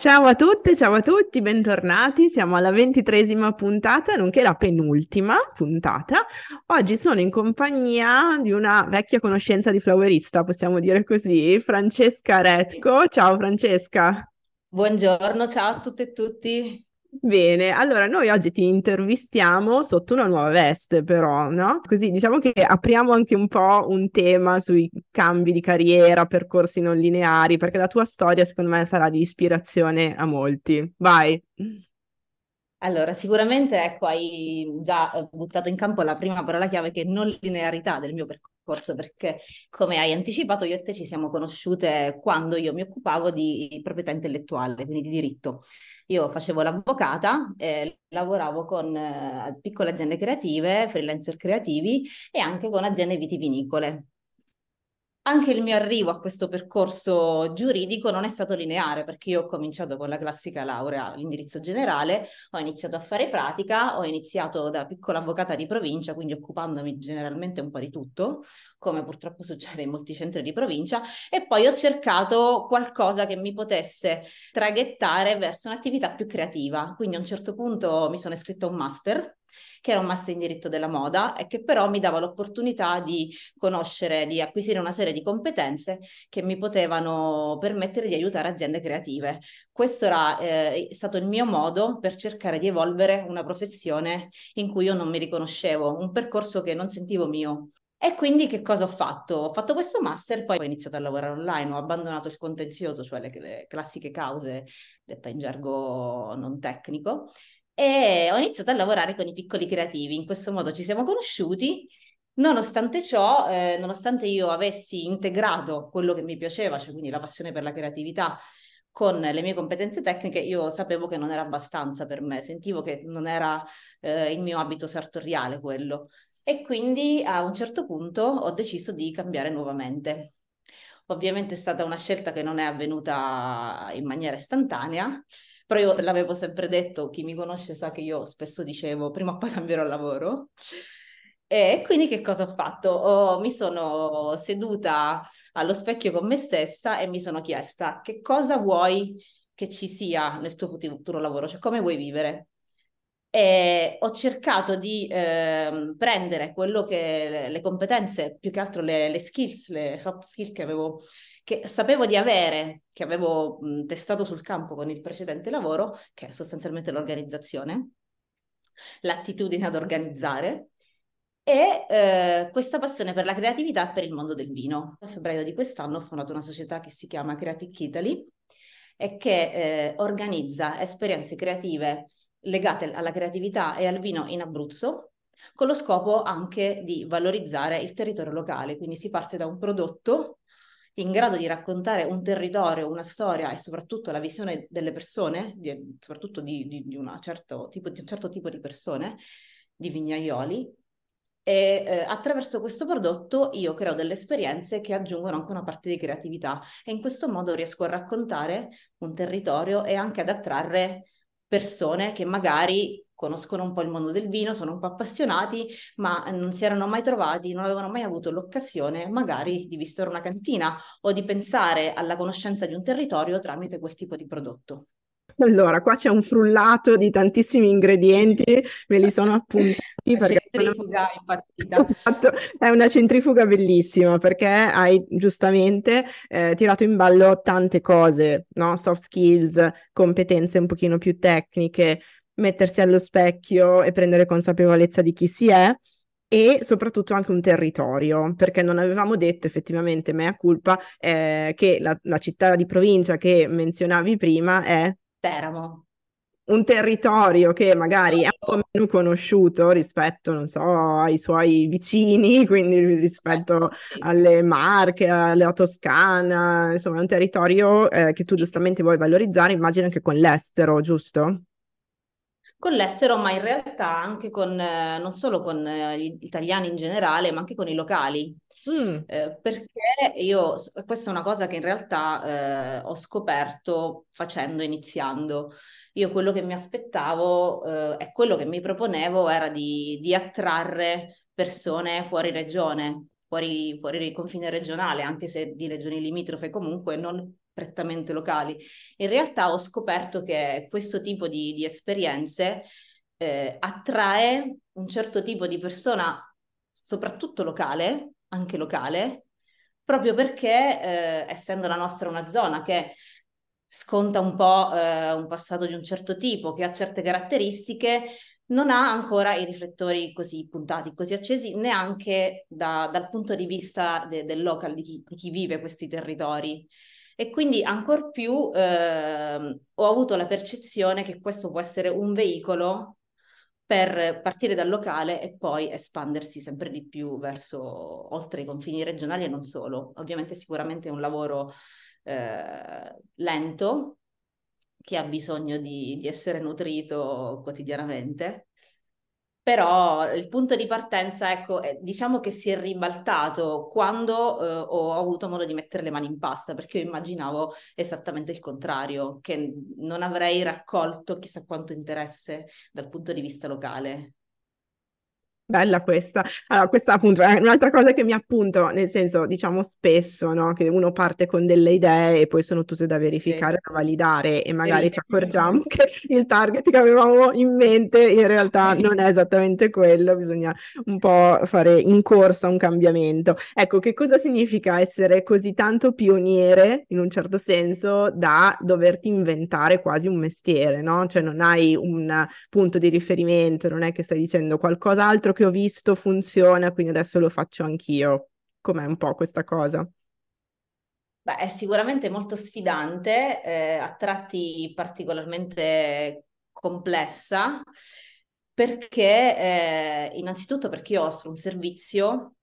Ciao a tutte, ciao a tutti, bentornati. Siamo alla ventitresima puntata, nonché la penultima puntata. Oggi sono in compagnia di una vecchia conoscenza di flowerista, possiamo dire così, Francesca Retco. Ciao Francesca. Buongiorno, ciao a tutte e tutti. Bene, allora noi oggi ti intervistiamo sotto una nuova veste, però, no? Così diciamo che apriamo anche un po' un tema sui cambi di carriera, percorsi non lineari, perché la tua storia secondo me sarà di ispirazione a molti. Vai. Allora, sicuramente ecco, hai già eh, buttato in campo la prima parola chiave che è non linearità del mio percorso, perché come hai anticipato io e te ci siamo conosciute quando io mi occupavo di proprietà intellettuale, quindi di diritto. Io facevo l'avvocata, eh, lavoravo con eh, piccole aziende creative, freelancer creativi e anche con aziende vitivinicole. Anche il mio arrivo a questo percorso giuridico non è stato lineare perché io ho cominciato con la classica laurea all'indirizzo generale, ho iniziato a fare pratica, ho iniziato da piccola avvocata di provincia, quindi occupandomi generalmente un po' di tutto, come purtroppo succede in molti centri di provincia, e poi ho cercato qualcosa che mi potesse traghettare verso un'attività più creativa. Quindi a un certo punto mi sono iscritta a un master che era un master in diritto della moda e che però mi dava l'opportunità di conoscere, di acquisire una serie di competenze che mi potevano permettere di aiutare aziende creative. Questo era eh, stato il mio modo per cercare di evolvere una professione in cui io non mi riconoscevo, un percorso che non sentivo mio. E quindi che cosa ho fatto? Ho fatto questo master, poi ho iniziato a lavorare online, ho abbandonato il contenzioso, cioè le, le classiche cause, detta in gergo non tecnico, e ho iniziato a lavorare con i piccoli creativi. In questo modo ci siamo conosciuti. Nonostante ciò, eh, nonostante io avessi integrato quello che mi piaceva, cioè quindi la passione per la creatività, con le mie competenze tecniche, io sapevo che non era abbastanza per me, sentivo che non era eh, il mio abito sartoriale quello. E quindi a un certo punto ho deciso di cambiare nuovamente. Ovviamente è stata una scelta che non è avvenuta in maniera istantanea, però io l'avevo sempre detto, chi mi conosce sa che io spesso dicevo prima o poi cambierò lavoro. E quindi che cosa ho fatto? Oh, mi sono seduta allo specchio con me stessa e mi sono chiesta che cosa vuoi che ci sia nel tuo futuro lavoro, cioè come vuoi vivere. E ho cercato di eh, prendere quello che le, le, competenze, più che altro le, le skills, le soft skills che avevo che sapevo di avere, che avevo mh, testato sul campo con il precedente lavoro, che è sostanzialmente l'organizzazione, l'attitudine ad organizzare e eh, questa passione per la creatività e per il mondo del vino. A febbraio di quest'anno ho fondato una società che si chiama Creative Italy e che eh, organizza esperienze creative legate alla creatività e al vino in Abruzzo, con lo scopo anche di valorizzare il territorio locale. Quindi si parte da un prodotto in grado di raccontare un territorio, una storia e soprattutto la visione delle persone, di, soprattutto di, di, di, certo tipo, di, un certo tipo di persone, di vignaioli, e eh, attraverso questo prodotto io creo delle esperienze che aggiungono anche una parte di creatività e in questo modo riesco a raccontare un territorio e anche ad attrarre persone che magari conoscono un po' il mondo del vino, sono un po' appassionati, ma non si erano mai trovati, non avevano mai avuto l'occasione magari di visitare una cantina o di pensare alla conoscenza di un territorio tramite quel tipo di prodotto. Allora, qua c'è un frullato di tantissimi ingredienti, me li sono appuntati. La centrifuga impazzita. Esatto, è una centrifuga bellissima perché hai giustamente eh, tirato in ballo tante cose, no? Soft skills, competenze un pochino più tecniche, mettersi allo specchio e prendere consapevolezza di chi si è e soprattutto anche un territorio, perché non avevamo detto effettivamente, mea culpa, eh, che la, la città di provincia che menzionavi prima è Teramo. un territorio che magari è un po' meno conosciuto rispetto, non so, ai suoi vicini, quindi rispetto alle Marche, alla Toscana, insomma è un territorio eh, che tu giustamente vuoi valorizzare, immagino anche con l'estero, giusto? Con l'estero, ma in realtà anche con, eh, non solo con eh, gli italiani in generale, ma anche con i locali. Mm. Eh, perché io, questa è una cosa che in realtà eh, ho scoperto facendo, iniziando. Io quello che mi aspettavo e quello che mi proponevo era di, di attrarre persone fuori regione, fuori, fuori confine regionale, anche se di regioni limitrofe comunque, non prettamente locali. In realtà ho scoperto che questo tipo di, di esperienze eh, attrae un certo tipo di persona, soprattutto locale, anche locale, proprio perché eh, essendo la nostra una zona che sconta un po' eh, un passato di un certo tipo, che ha certe caratteristiche, non ha ancora i riflettori così puntati, così accesi, neanche da, dal punto di vista de, del local, di chi, di chi vive questi territori. E quindi ancor più eh, ho avuto la percezione che questo può essere un veicolo per partire dal locale e poi espandersi sempre di più verso oltre i confini regionali e non solo. Ovviamente sicuramente è un lavoro eh, lento che ha bisogno di, di essere nutrito quotidianamente, però il punto di partenza, ecco, diciamo che si è ribaltato quando eh, ho avuto modo di mettere le mani in pasta, perché io immaginavo esattamente il contrario, che non avrei raccolto chissà quanto interesse dal punto di vista locale. Bella questa. Allora, questa appunto è un'altra cosa che mi appunto, nel senso, diciamo spesso, no? Che uno parte con delle idee e poi sono tutte da verificare, sì. da validare e magari sì. ci accorgiamo che il target che avevamo in mente in realtà non è esattamente quello, bisogna un po' fare in corsa un cambiamento. Ecco, che cosa significa essere così tanto pioniere, in un certo senso, da doverti inventare quasi un mestiere, no? Cioè non hai un punto di riferimento, non è che stai dicendo qualcos'altro che ho visto funziona, quindi adesso lo faccio anch'io. Com'è un po' questa cosa? Beh, è sicuramente molto sfidante, eh, a tratti particolarmente complessa, perché eh, innanzitutto perché io offro un servizio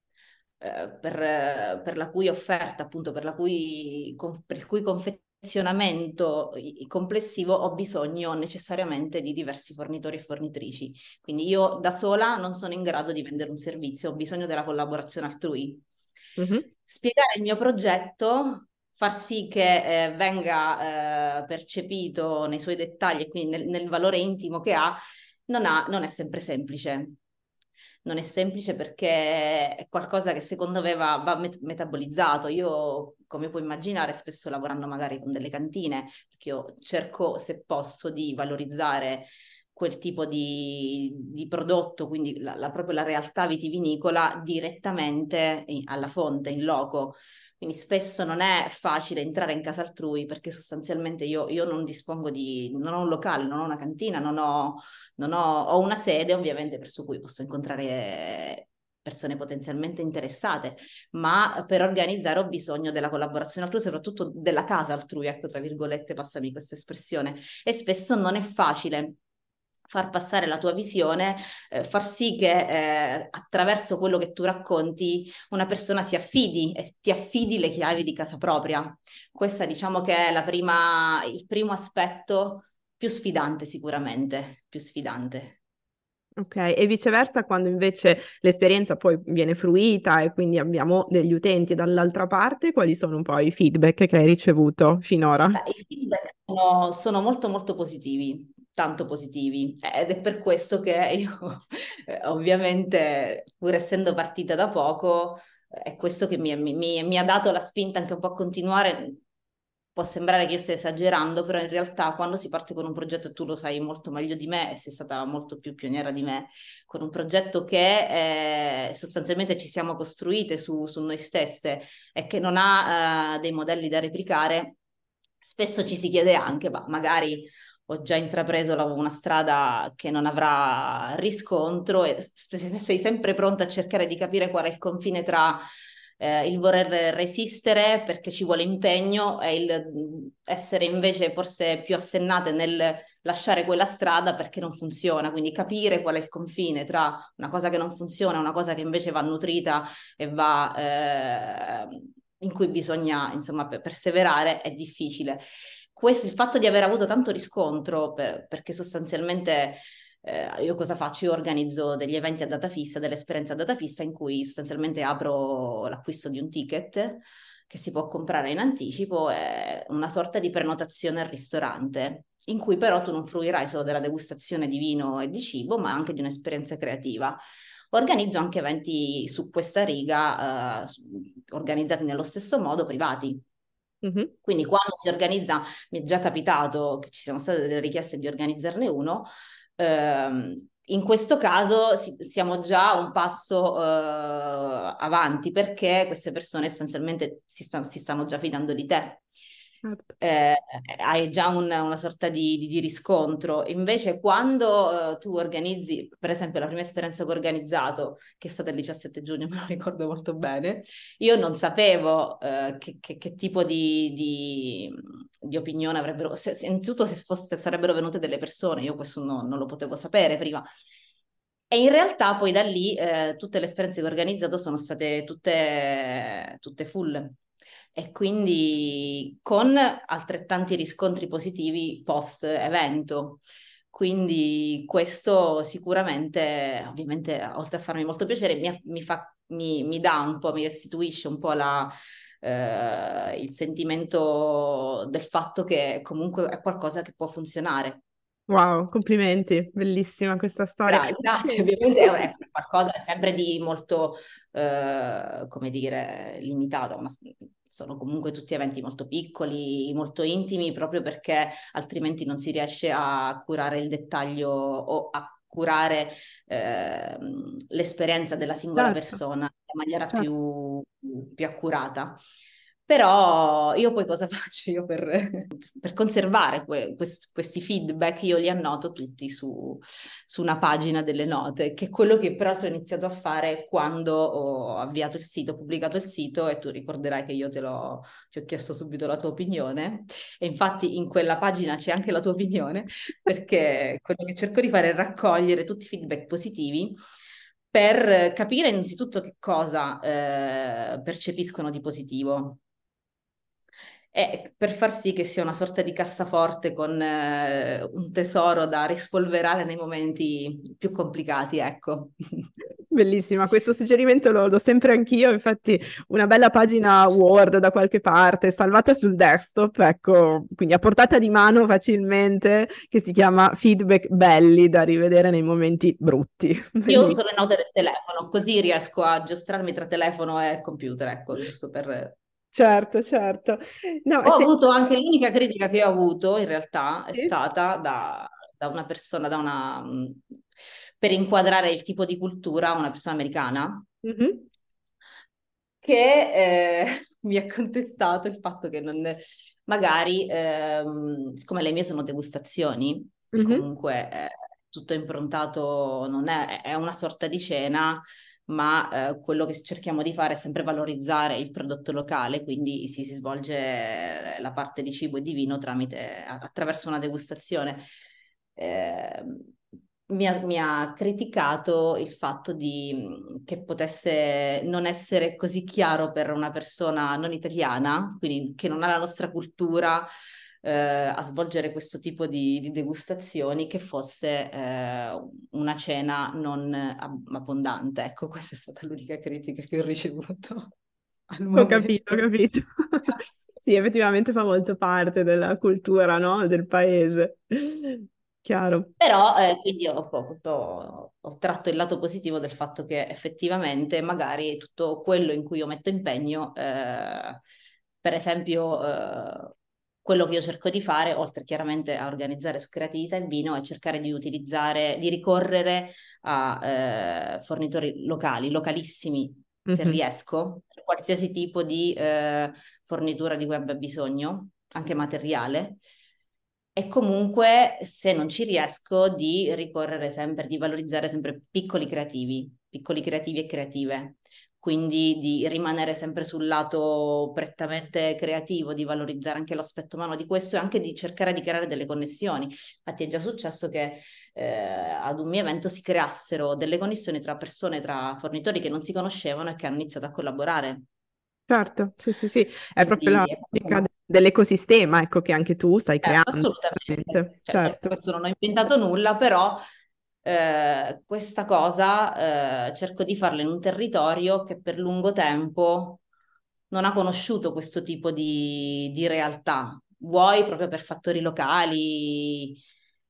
eh, per, per, la cui offerta, appunto, per, cui, per il cui confezione posizionamento complessivo ho bisogno necessariamente di diversi fornitori e fornitrici. Quindi io da sola non sono in grado di vendere un servizio, ho bisogno della collaborazione altrui. Mm-hmm. Spiegare il mio progetto, far sì che eh, venga eh, percepito nei suoi dettagli e quindi nel, nel valore intimo che ha non, ha, non è sempre semplice non è semplice perché è qualcosa che secondo me va, va met- metabolizzato. Io, come puoi immaginare, spesso lavorando magari con delle cantine, perché io cerco, se posso, di valorizzare quel tipo di, di prodotto, quindi la, la, proprio la realtà vitivinicola direttamente alla fonte, in loco. Quindi spesso non è facile entrare in casa altrui perché sostanzialmente io, io non dispongo di, non ho un locale, non ho una cantina, non ho, non ho, ho una sede ovviamente per su cui posso incontrare persone potenzialmente interessate, ma per organizzare ho bisogno della collaborazione altrui, soprattutto della casa altrui, ecco, tra virgolette, passami questa espressione, e spesso non è facile far passare la tua visione, eh, far sì che eh, attraverso quello che tu racconti una persona si affidi e ti affidi le chiavi di casa propria. Questa diciamo che è la prima, il primo aspetto più sfidante sicuramente, più sfidante. Ok, e viceversa quando invece l'esperienza poi viene fruita e quindi abbiamo degli utenti dall'altra parte, quali sono un po' i feedback che hai ricevuto finora? I feedback sono, sono molto molto positivi tanto positivi. Ed è per questo che io eh, ovviamente pur essendo partita da poco è questo che mi, mi, mi, ha dato la spinta anche un po' a continuare. Può sembrare che io stia esagerando però in realtà quando si parte con un progetto tu lo sai molto meglio di me e sei stata molto più pioniera di me con un progetto che eh, sostanzialmente ci siamo costruite su, su, noi stesse e che non ha eh, dei modelli da replicare spesso ci si chiede anche ma magari ho già intrapreso una strada che non avrà riscontro e sei sempre pronta a cercare di capire qual è il confine tra eh, il voler resistere perché ci vuole impegno e il essere invece forse più assennate nel lasciare quella strada perché non funziona, quindi capire qual è il confine tra una cosa che non funziona e una cosa che invece va nutrita e va... Eh, in cui bisogna insomma perseverare è difficile. Questo, il fatto di aver avuto tanto riscontro, per, perché sostanzialmente eh, io cosa faccio? Io organizzo degli eventi a data fissa, delle esperienze a data fissa in cui sostanzialmente apro l'acquisto di un ticket che si può comprare in anticipo, è una sorta di prenotazione al ristorante, in cui però tu non fruirai solo della degustazione di vino e di cibo, ma anche di un'esperienza creativa. Organizzo anche eventi su questa riga, eh, organizzati nello stesso modo, privati. Quindi quando si organizza, mi è già capitato che ci siano state delle richieste di organizzarne uno, ehm, in questo caso si, siamo già un passo uh, avanti perché queste persone essenzialmente si, sta, si, stanno già fidando di te. Certo. Eh, hai già un, una sorta di, di, di, riscontro. Invece, quando uh, tu organizzi, per esempio, la prima esperienza che ho organizzato, che è stata il 17 giugno, me lo ricordo molto bene, io non sapevo uh, che, che, che, tipo di, di, di opinione avrebbero. Se, se, innanzitutto, se, fosse, se, sarebbero venute delle persone, io questo no, non lo potevo sapere prima. E in realtà poi da lì eh, tutte le esperienze che ho organizzato sono state tutte, tutte full e quindi con altrettanti riscontri positivi post evento. Quindi questo sicuramente, ovviamente, oltre a farmi molto piacere, mi, mi, fa, mi, mi dà un po', mi restituisce un po' la, eh, il sentimento del fatto che comunque è qualcosa che può funzionare. Wow, complimenti, bellissima questa storia. Grazie, grazie. ovviamente è qualcosa sempre di molto, eh, come dire, limitato, una, sono comunque tutti eventi molto piccoli, molto intimi, proprio perché altrimenti non si riesce a curare il dettaglio o a curare eh, l'esperienza della singola certo. persona in maniera certo. più, più accurata. Però io poi cosa faccio? Io per, per conservare que, quest, questi feedback, io li annoto tutti su, su, una pagina delle note, che è quello che peraltro ho iniziato a fare quando ho avviato il sito, ho pubblicato il sito e tu ricorderai che io te l'ho, ti ho chiesto subito la tua opinione e infatti in quella pagina c'è anche la tua opinione perché quello che cerco di fare è raccogliere tutti i feedback positivi per capire innanzitutto che cosa eh, percepiscono di positivo e per far sì che sia una sorta di cassaforte con eh, un tesoro da rispolverare nei momenti più complicati, ecco. Bellissima, questo suggerimento lo do sempre anch'io, infatti una bella pagina Word da qualche parte, salvata sul desktop, ecco, quindi a portata di mano facilmente, che si chiama Feedback Belli da rivedere nei momenti brutti. Io uso le note del telefono, così riesco a giostrarmi tra telefono e computer, ecco, giusto per Certo, certo. No, ho se... avuto anche l'unica critica che ho avuto in realtà è sì. stata da, da, una persona, da una, per inquadrare il tipo di cultura, una persona americana, mm-hmm. che eh, mi ha contestato il fatto che non, magari, ehm, siccome le mie sono degustazioni, mm-hmm. comunque eh, tutto improntato, non è, è una sorta di cena, ma eh, quello che cerchiamo di fare è sempre valorizzare il prodotto locale, quindi si, si svolge la parte di cibo e di vino tramite, attraverso una degustazione. Eh, mi, ha, mi ha, criticato il fatto di, che potesse non essere così chiaro per una persona non italiana, quindi che non ha la nostra cultura, eh, a svolgere questo tipo di, di degustazioni che fosse eh, una cena non abbondante. Ecco, questa è stata l'unica critica che ho ricevuto. Ho capito, ho capito. sì, effettivamente fa molto parte della cultura, no? Del paese. Chiaro. Però eh, quindi ho, ho, ho, tratto il lato positivo del fatto che effettivamente magari tutto quello in cui io metto impegno, eh, per esempio eh, quello che io cerco di fare, oltre chiaramente a organizzare su creatività in vino, è cercare di utilizzare, di ricorrere a eh, fornitori locali, localissimi, se mm-hmm. riesco, per qualsiasi tipo di eh, fornitura di cui abbia bisogno, anche materiale. E comunque, se non ci riesco, di ricorrere sempre, di valorizzare sempre piccoli creativi, piccoli creativi e creative quindi di rimanere sempre sul lato prettamente creativo, di valorizzare anche l'aspetto umano di questo e anche di cercare di creare delle connessioni. Infatti è già successo che eh, ad un mio evento si creassero delle connessioni tra persone, tra fornitori che non si conoscevano e che hanno iniziato a collaborare. Certo, sì, sì, sì, è proprio la logica dell'ecosistema, ecco, che anche tu stai certo, creando. Assolutamente, cioè, certo. Questo non ho inventato nulla, però eh, questa cosa eh, cerco di farla in un territorio che per lungo tempo non ha conosciuto questo tipo di, di realtà, vuoi proprio per fattori locali,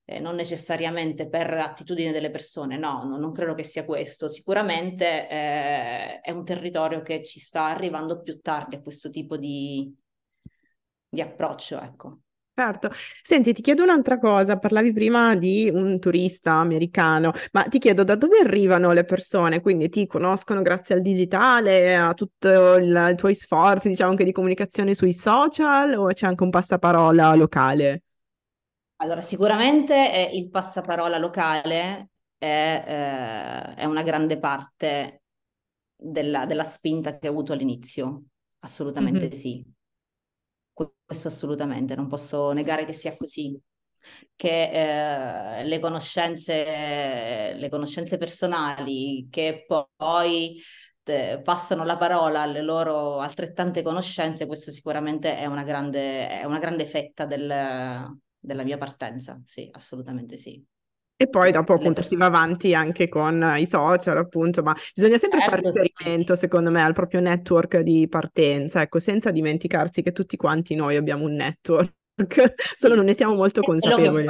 eh, non necessariamente per attitudine delle persone, no, no non credo che sia questo. Sicuramente eh, è un territorio che ci sta arrivando più tardi a questo tipo di, di approccio, ecco. Certo. Senti, ti chiedo un'altra cosa. Parlavi prima di un turista americano, ma ti chiedo da dove arrivano le persone? Quindi ti conoscono grazie al digitale, a tutti i tuoi sforzi, diciamo anche di comunicazione sui social, o c'è anche un passaparola locale? Allora, sicuramente eh, il passaparola locale è, eh, è una grande parte della, della, spinta che ho avuto all'inizio. Assolutamente mm-hmm. sì questo assolutamente, non posso negare che sia così, che eh, le, conoscenze, le conoscenze personali che poi eh, passano la parola alle loro altrettante conoscenze, questo sicuramente è una grande, è una grande fetta del, della mia partenza, sì, assolutamente sì. E poi sì, dopo appunto si va avanti anche con i social, appunto, ma bisogna sempre certo, fare riferimento, sì. secondo me, al proprio network di partenza, ecco, senza dimenticarsi che tutti quanti noi abbiamo un network, solo non ne siamo molto consapevoli.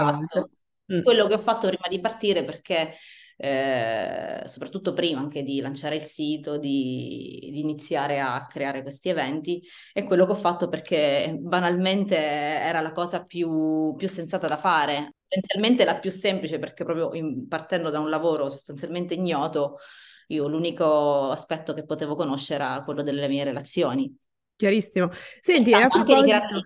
Mm. Quello che ho fatto prima di partire perché eh, soprattutto prima anche di lanciare il sito, di, di, iniziare a creare questi eventi, è quello che ho fatto perché banalmente era la cosa più, più sensata da fare potenzialmente la più semplice perché proprio in, partendo da un lavoro sostanzialmente ignoto, io l'unico aspetto che potevo conoscere era quello delle mie relazioni. Chiarissimo. Senti, a proposito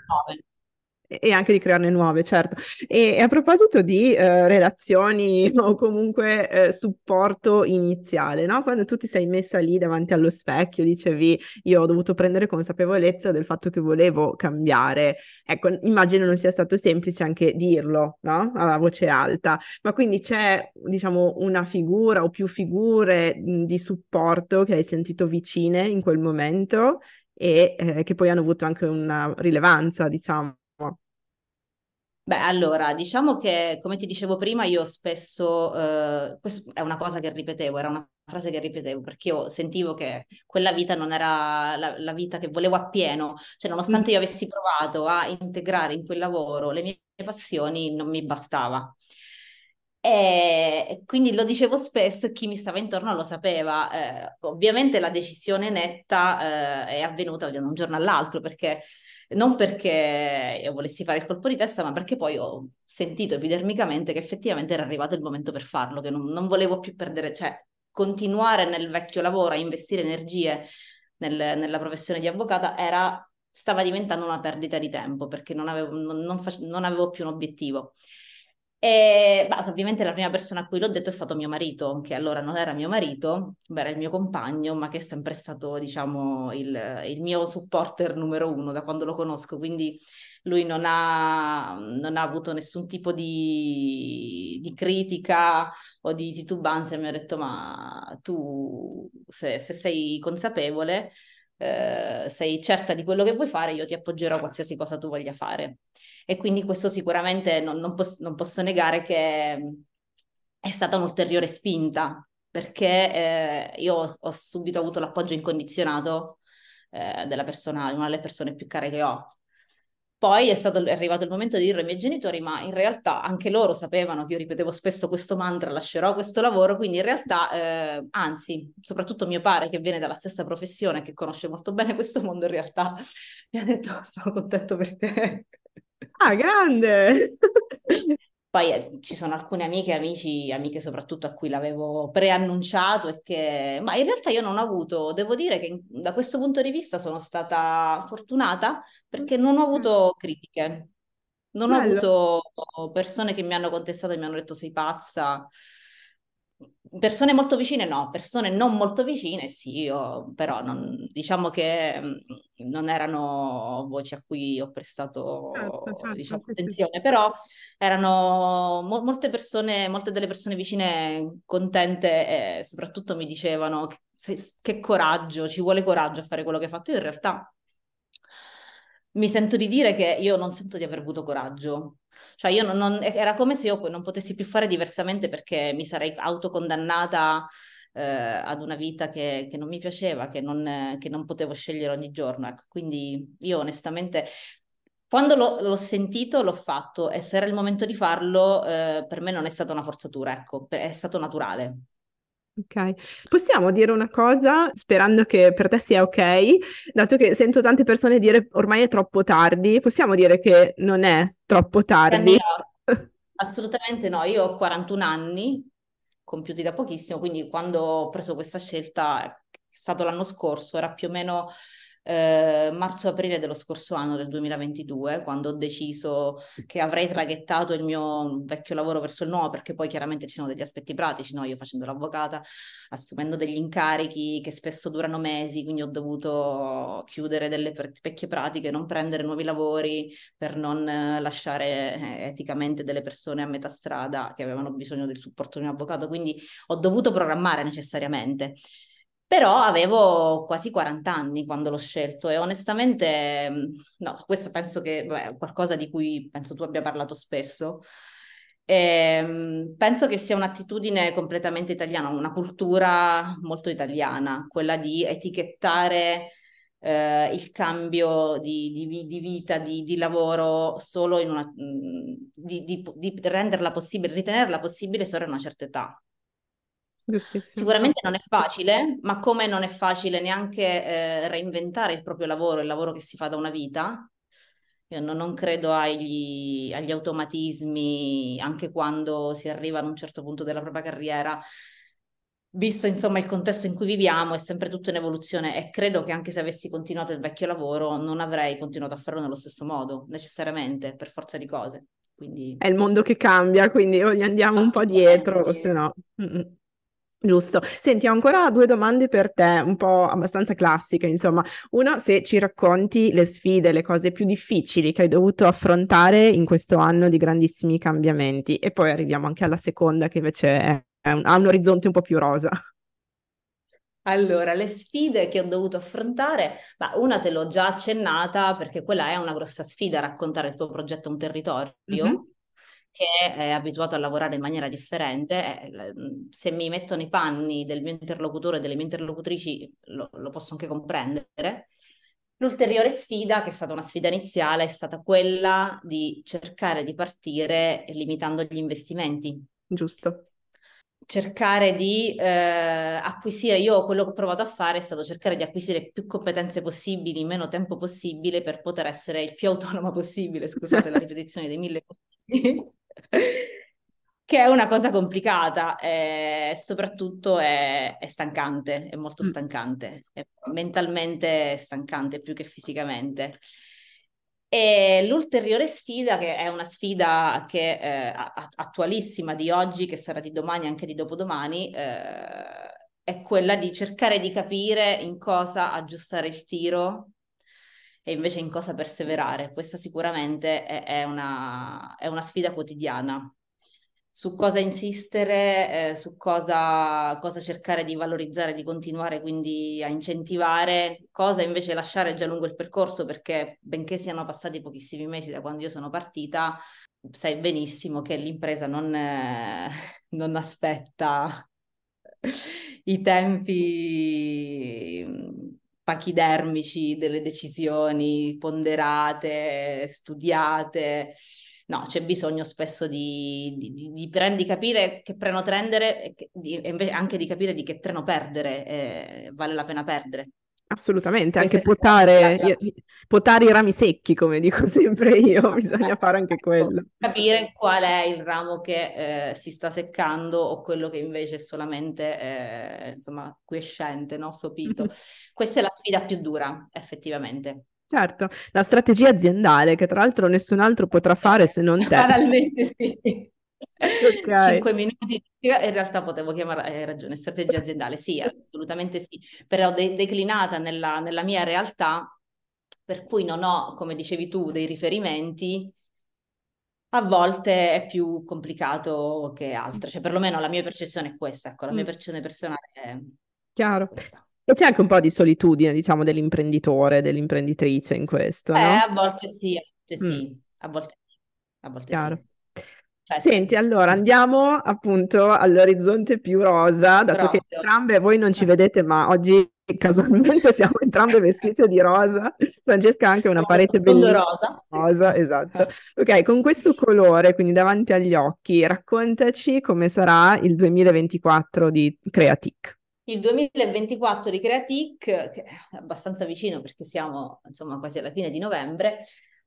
e anche di crearne nuove, certo. E, a proposito di eh, relazioni o comunque eh, supporto iniziale, no? Quando tu ti sei messa lì davanti allo specchio, dicevi io ho dovuto prendere consapevolezza del fatto che volevo cambiare. Ecco, immagino non sia stato semplice anche dirlo, no? Alla voce alta. Ma quindi c'è, diciamo, una figura o più figure di supporto che hai sentito vicine in quel momento e eh, che poi hanno avuto anche una rilevanza, diciamo. Beh, allora, diciamo che, come ti dicevo prima, io spesso, eh, questa è una cosa che ripetevo, era una frase che ripetevo, perché io sentivo che quella vita non era la, la vita che volevo appieno, cioè nonostante io avessi provato a integrare in quel lavoro le mie passioni, non mi bastava. E quindi lo dicevo spesso e chi mi stava intorno lo sapeva. Eh, ovviamente la decisione netta eh, è avvenuta da un giorno all'altro, perché non perché io volessi fare il colpo di testa, ma perché poi ho sentito epidermicamente che effettivamente era arrivato il momento per farlo, che non, non volevo più perdere, cioè continuare nel vecchio lavoro a investire energie nel, nella professione di avvocata era, stava diventando una perdita di tempo perché non avevo, non, non, face, non avevo più un obiettivo. E bah, ovviamente la prima persona a cui l'ho detto è stato mio marito, che allora non era mio marito, era il mio compagno, ma che è sempre stato, diciamo, il, il mio supporter numero uno da quando lo conosco. Quindi lui non ha, non ha avuto nessun tipo di, di, critica o di titubanza mi ha detto: Ma tu, se, se sei consapevole, eh, sei certa di quello che vuoi fare, io ti appoggerò a qualsiasi cosa tu voglia fare. E quindi questo sicuramente non, non, pos- non posso negare che è stata un'ulteriore spinta, perché eh, io ho subito avuto l'appoggio incondizionato eh, della persona, una delle persone più care che ho. Poi è, stato, è arrivato il momento di dire ai miei genitori, ma in realtà anche loro sapevano che io ripetevo spesso questo mantra, lascerò questo lavoro, quindi in realtà, eh, anzi, soprattutto mio padre che viene dalla stessa professione, che conosce molto bene questo mondo, in realtà mi ha detto, sono contento per te. Ah, grande! Poi eh, ci sono alcune amiche, amici, amiche soprattutto a cui l'avevo preannunciato e che... Ma in realtà io non ho avuto, devo dire che da questo punto di vista sono stata fortunata perché non ho avuto critiche. Non Bello. ho avuto persone che mi hanno contestato e mi hanno detto sei pazza. Persone molto vicine no, persone non molto vicine sì, io, però non, diciamo che mm, non erano voci a cui ho prestato certo, certo, diciamo, sì, attenzione, sì. però erano mo- molte persone, molte delle persone vicine contente e soprattutto mi dicevano che, che coraggio, ci vuole coraggio a fare quello che hai fatto. Io in realtà mi sento di dire che io non sento di aver avuto coraggio, cioè io non, non, era come se io non potessi più fare diversamente perché mi sarei autocondannata eh, ad una vita che, che, non mi piaceva, che non, che non potevo scegliere ogni giorno. Ecco. Quindi io onestamente quando l'ho, l'ho, sentito, l'ho fatto e se era il momento di farlo, eh, per me non è stata una forzatura, ecco, è stato naturale. Ok, possiamo dire una cosa sperando che per te sia ok, dato che sento tante persone dire ormai è troppo tardi, possiamo dire che non è troppo tardi? Assolutamente no, io ho 41 anni, compiuti da pochissimo, quindi quando ho preso questa scelta, è stato l'anno scorso, era più o meno eh, marzo-aprile dello scorso anno, del 2022, quando ho deciso che avrei traghettato il mio vecchio lavoro verso il nuovo, perché poi chiaramente ci sono degli aspetti pratici, no? Io facendo l'avvocata, assumendo degli incarichi che spesso durano mesi, quindi ho dovuto chiudere delle vecchie pratiche, non prendere nuovi lavori per non lasciare eh, eticamente delle persone a metà strada che avevano bisogno del supporto di un avvocato, quindi ho dovuto programmare necessariamente. Però avevo quasi 40 anni quando l'ho scelto e onestamente, mm, no, questo penso che è qualcosa di cui penso tu abbia parlato spesso. E, ehm, penso che sia un'attitudine completamente italiana, una cultura molto italiana, quella di etichettare eh, il cambio di, di, di vita, di, di, lavoro solo in una... Mm, di, renderla possibile, ritenerla possibile solo a una certa età. Sicuramente non è facile, ma come non è facile neanche eh, reinventare il proprio lavoro, il lavoro che si fa da una vita. Io non, non credo agli, agli, automatismi anche quando si arriva ad un certo punto della propria carriera. Visto insomma il contesto in cui viviamo, è sempre tutto in evoluzione e credo che anche se avessi continuato il vecchio lavoro non avrei continuato a farlo nello stesso modo, necessariamente, per forza di cose. Quindi... È il mondo che cambia, quindi o gli andiamo un po' dietro o se no... Mm-mm. Giusto. Senti, ho ancora due domande per te, un po' abbastanza classiche, insomma. Una, se ci racconti le sfide, le cose più difficili che hai dovuto affrontare in questo anno di grandissimi cambiamenti. E poi arriviamo anche alla seconda, che invece è, è un, ha un orizzonte un po' più rosa. Allora, le sfide che ho dovuto affrontare, ma una te l'ho già accennata perché quella è una grossa sfida, raccontare il tuo progetto a un territorio. Mm-hmm che è abituato a lavorare in maniera differente, eh, se mi metto nei panni del mio interlocutore e delle mie interlocutrici lo, lo posso anche comprendere. L'ulteriore sfida, che è stata una sfida iniziale, è stata quella di cercare di partire limitando gli investimenti. Giusto cercare di eh, acquisire, io quello che ho provato a fare è stato cercare di acquisire più competenze possibili in meno tempo possibile per poter essere il più autonoma possibile, scusate la ripetizione dei mille possibili, che è una cosa complicata e soprattutto è, è stancante, è molto mm. stancante, è mentalmente stancante più che fisicamente. E l'ulteriore sfida, che è una sfida che, eh, attualissima di oggi, che sarà di domani e anche di dopodomani, eh, è quella di cercare di capire in cosa aggiustare il tiro e invece in cosa perseverare. Questa sicuramente è, è, una, è una sfida quotidiana su cosa insistere, eh, su cosa, cosa, cercare di valorizzare, di continuare quindi a incentivare, cosa invece lasciare già lungo il percorso perché benché siano passati pochissimi mesi da quando io sono partita, sai benissimo che l'impresa non, eh, non aspetta i tempi pachidermici delle decisioni ponderate, studiate no, c'è bisogno spesso di, di, di, di, capire che treno prendere e, di, e anche di capire di che treno perdere, eh, vale la pena perdere. Assolutamente, anche potare, potare, i rami secchi, come dico sempre io, bisogna fare anche ecco, quello. Capire qual è il ramo che eh, si sta seccando o quello che invece è solamente, eh, insomma, quiescente, no? sopito. Questa è la sfida più dura, effettivamente. Certo, la strategia aziendale che tra l'altro nessun altro potrà fare se non te. Banalmente sì. Okay. 5 minuti, in realtà potevo chiamare, hai ragione, strategia aziendale, sì, assolutamente sì, però de- declinata nella, nella mia realtà, per cui non ho, come dicevi tu, dei riferimenti, a volte è più complicato che altre, cioè perlomeno la mia percezione è questa, ecco, la mia mm. percezione personale è Chiaro. Questa. E c'è anche un po' di solitudine, diciamo, dell'imprenditore, dell'imprenditrice in questo, eh, no? a volte sì, a volte sì, mm. a volte, a volte Chiaro. sì. Senti, allora andiamo appunto all'orizzonte più rosa, dato Proprio. che entrambe voi non ci vedete, ma oggi casualmente siamo entrambe vestite di rosa. Francesca ha anche una parete bellissima. rosa. Rosa, esatto. Ok, con questo colore, quindi davanti agli occhi, raccontaci come sarà il 2024 di Creatic. Il 2024 di Creatic, che è abbastanza vicino perché siamo insomma quasi alla fine di novembre,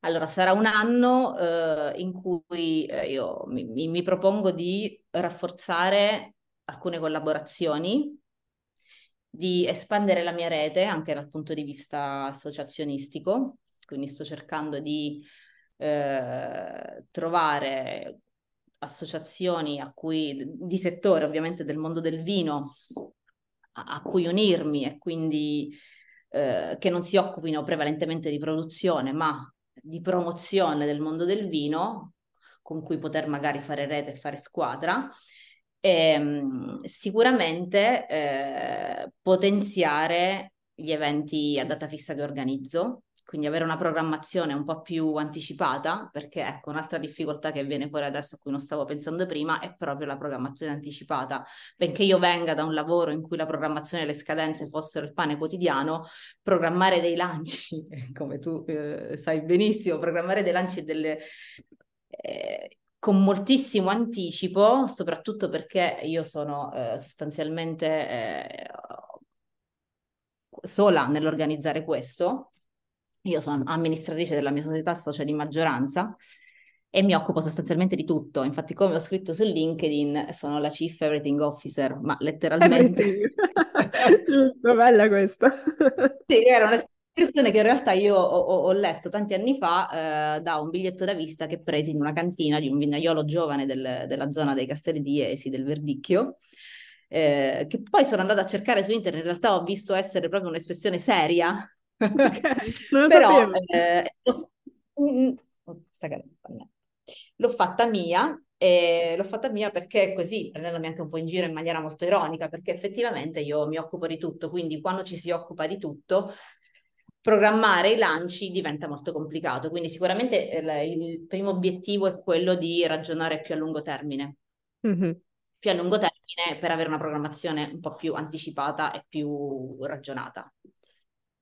allora, sarà un anno eh, in cui eh, io mi, mi, propongo di rafforzare alcune collaborazioni, di espandere la mia rete anche dal punto di vista associazionistico, quindi sto cercando di eh, trovare associazioni cui, di settore ovviamente del mondo del vino a, a cui unirmi e quindi eh, che non si occupino prevalentemente di produzione ma di promozione del mondo del vino con cui poter magari fare rete e fare squadra. E, ehm, sicuramente eh, potenziare gli eventi a data fissa che organizzo, quindi avere una programmazione un po' più anticipata, perché ecco un'altra difficoltà che viene fuori adesso a cui non stavo pensando prima è proprio la programmazione anticipata. Benché io venga da un lavoro in cui la programmazione e le scadenze fossero il pane quotidiano, programmare dei lanci, come tu eh, sai benissimo, programmare dei lanci delle... Eh, con moltissimo anticipo, soprattutto perché io sono eh, sostanzialmente eh, sola nell'organizzare questo, io sono amministratrice della mia società socia di maggioranza e mi occupo sostanzialmente di tutto. Infatti, come ho scritto su LinkedIn, sono la Chief Everything Officer, ma letteralmente... Giusto, bella questa. sì, era un'espressione che in realtà io ho, ho letto tanti anni fa eh, da un biglietto da vista che presi in una cantina di un vinaiolo giovane del, della zona dei Castelli di Esi, del Verdicchio, eh, che poi sono andata a cercare su internet, in realtà ho visto essere proprio un'espressione seria Okay, non Però eh, mm, l'ho fatta mia e l'ho fatta mia perché così, prendendomi anche un po' in giro in maniera molto ironica, perché effettivamente io mi occupo di tutto, quindi quando ci si occupa di tutto, programmare i lanci diventa molto complicato. Quindi sicuramente il, il primo obiettivo è quello di ragionare più a lungo termine. Mm-hmm. Più a lungo termine per avere una programmazione un po' più anticipata e più ragionata.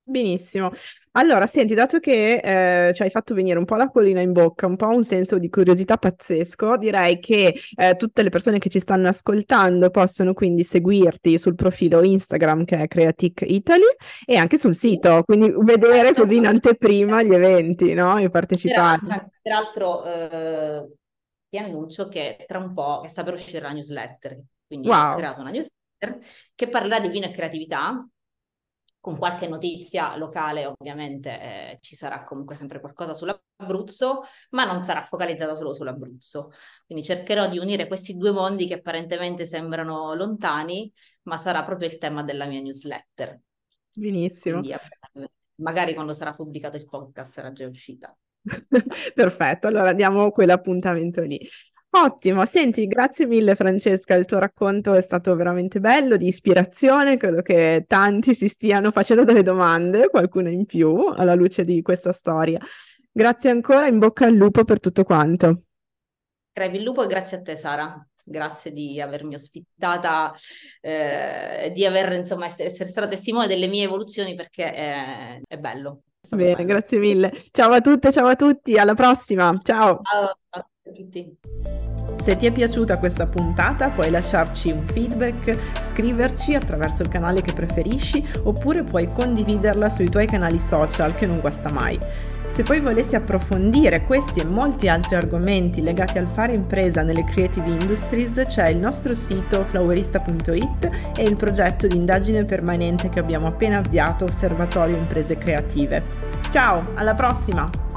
Benissimo. Allora, senti, dato che eh, ci hai fatto venire un po' la collina in bocca, un po' un senso di curiosità pazzesco, direi che eh, tutte le persone che ci stanno ascoltando possono quindi seguirti sul profilo Instagram che è Creatic Italy e anche sul sito, quindi vedere certo, così in anteprima gli eventi, no? E partecipare. Peraltro, eh, ti annuncio che tra un po' per uscire la newsletter, quindi wow. ho creato una newsletter che parlerà di vino e creatività con qualche notizia locale ovviamente eh, ci sarà comunque sempre qualcosa sull'Abruzzo, ma non sarà focalizzata solo sull'Abruzzo. Quindi cercherò di unire questi due mondi che apparentemente sembrano lontani, ma sarà proprio il tema della mia newsletter. Benissimo. Quindi, magari quando sarà pubblicato il podcast sarà già uscita. Perfetto, allora diamo quell'appuntamento lì. Ottimo, senti, grazie mille Francesca, il tuo racconto è stato veramente bello, di ispirazione, credo che tanti si stiano facendo delle domande, qualcuna in più, alla luce di questa storia. Grazie ancora, in bocca al lupo per tutto quanto. Crepi il lupo e grazie a te Sara, grazie di avermi ospitata, eh, di aver, insomma, essere, essere stata testimone delle mie evoluzioni perché è, è bello. Bene, bello. grazie mille. Ciao a tutte, ciao a tutti, alla prossima, ciao. Ciao a tutti. Se ti è piaciuta questa puntata puoi lasciarci un feedback, scriverci attraverso il canale che preferisci oppure puoi condividerla sui tuoi canali social che non guasta mai. Se poi volessi approfondire questi e molti altri argomenti legati al fare impresa nelle creative industries c'è il nostro sito flowerista.it e il progetto di indagine permanente che abbiamo appena avviato Osservatorio Imprese Creative. Ciao, alla prossima!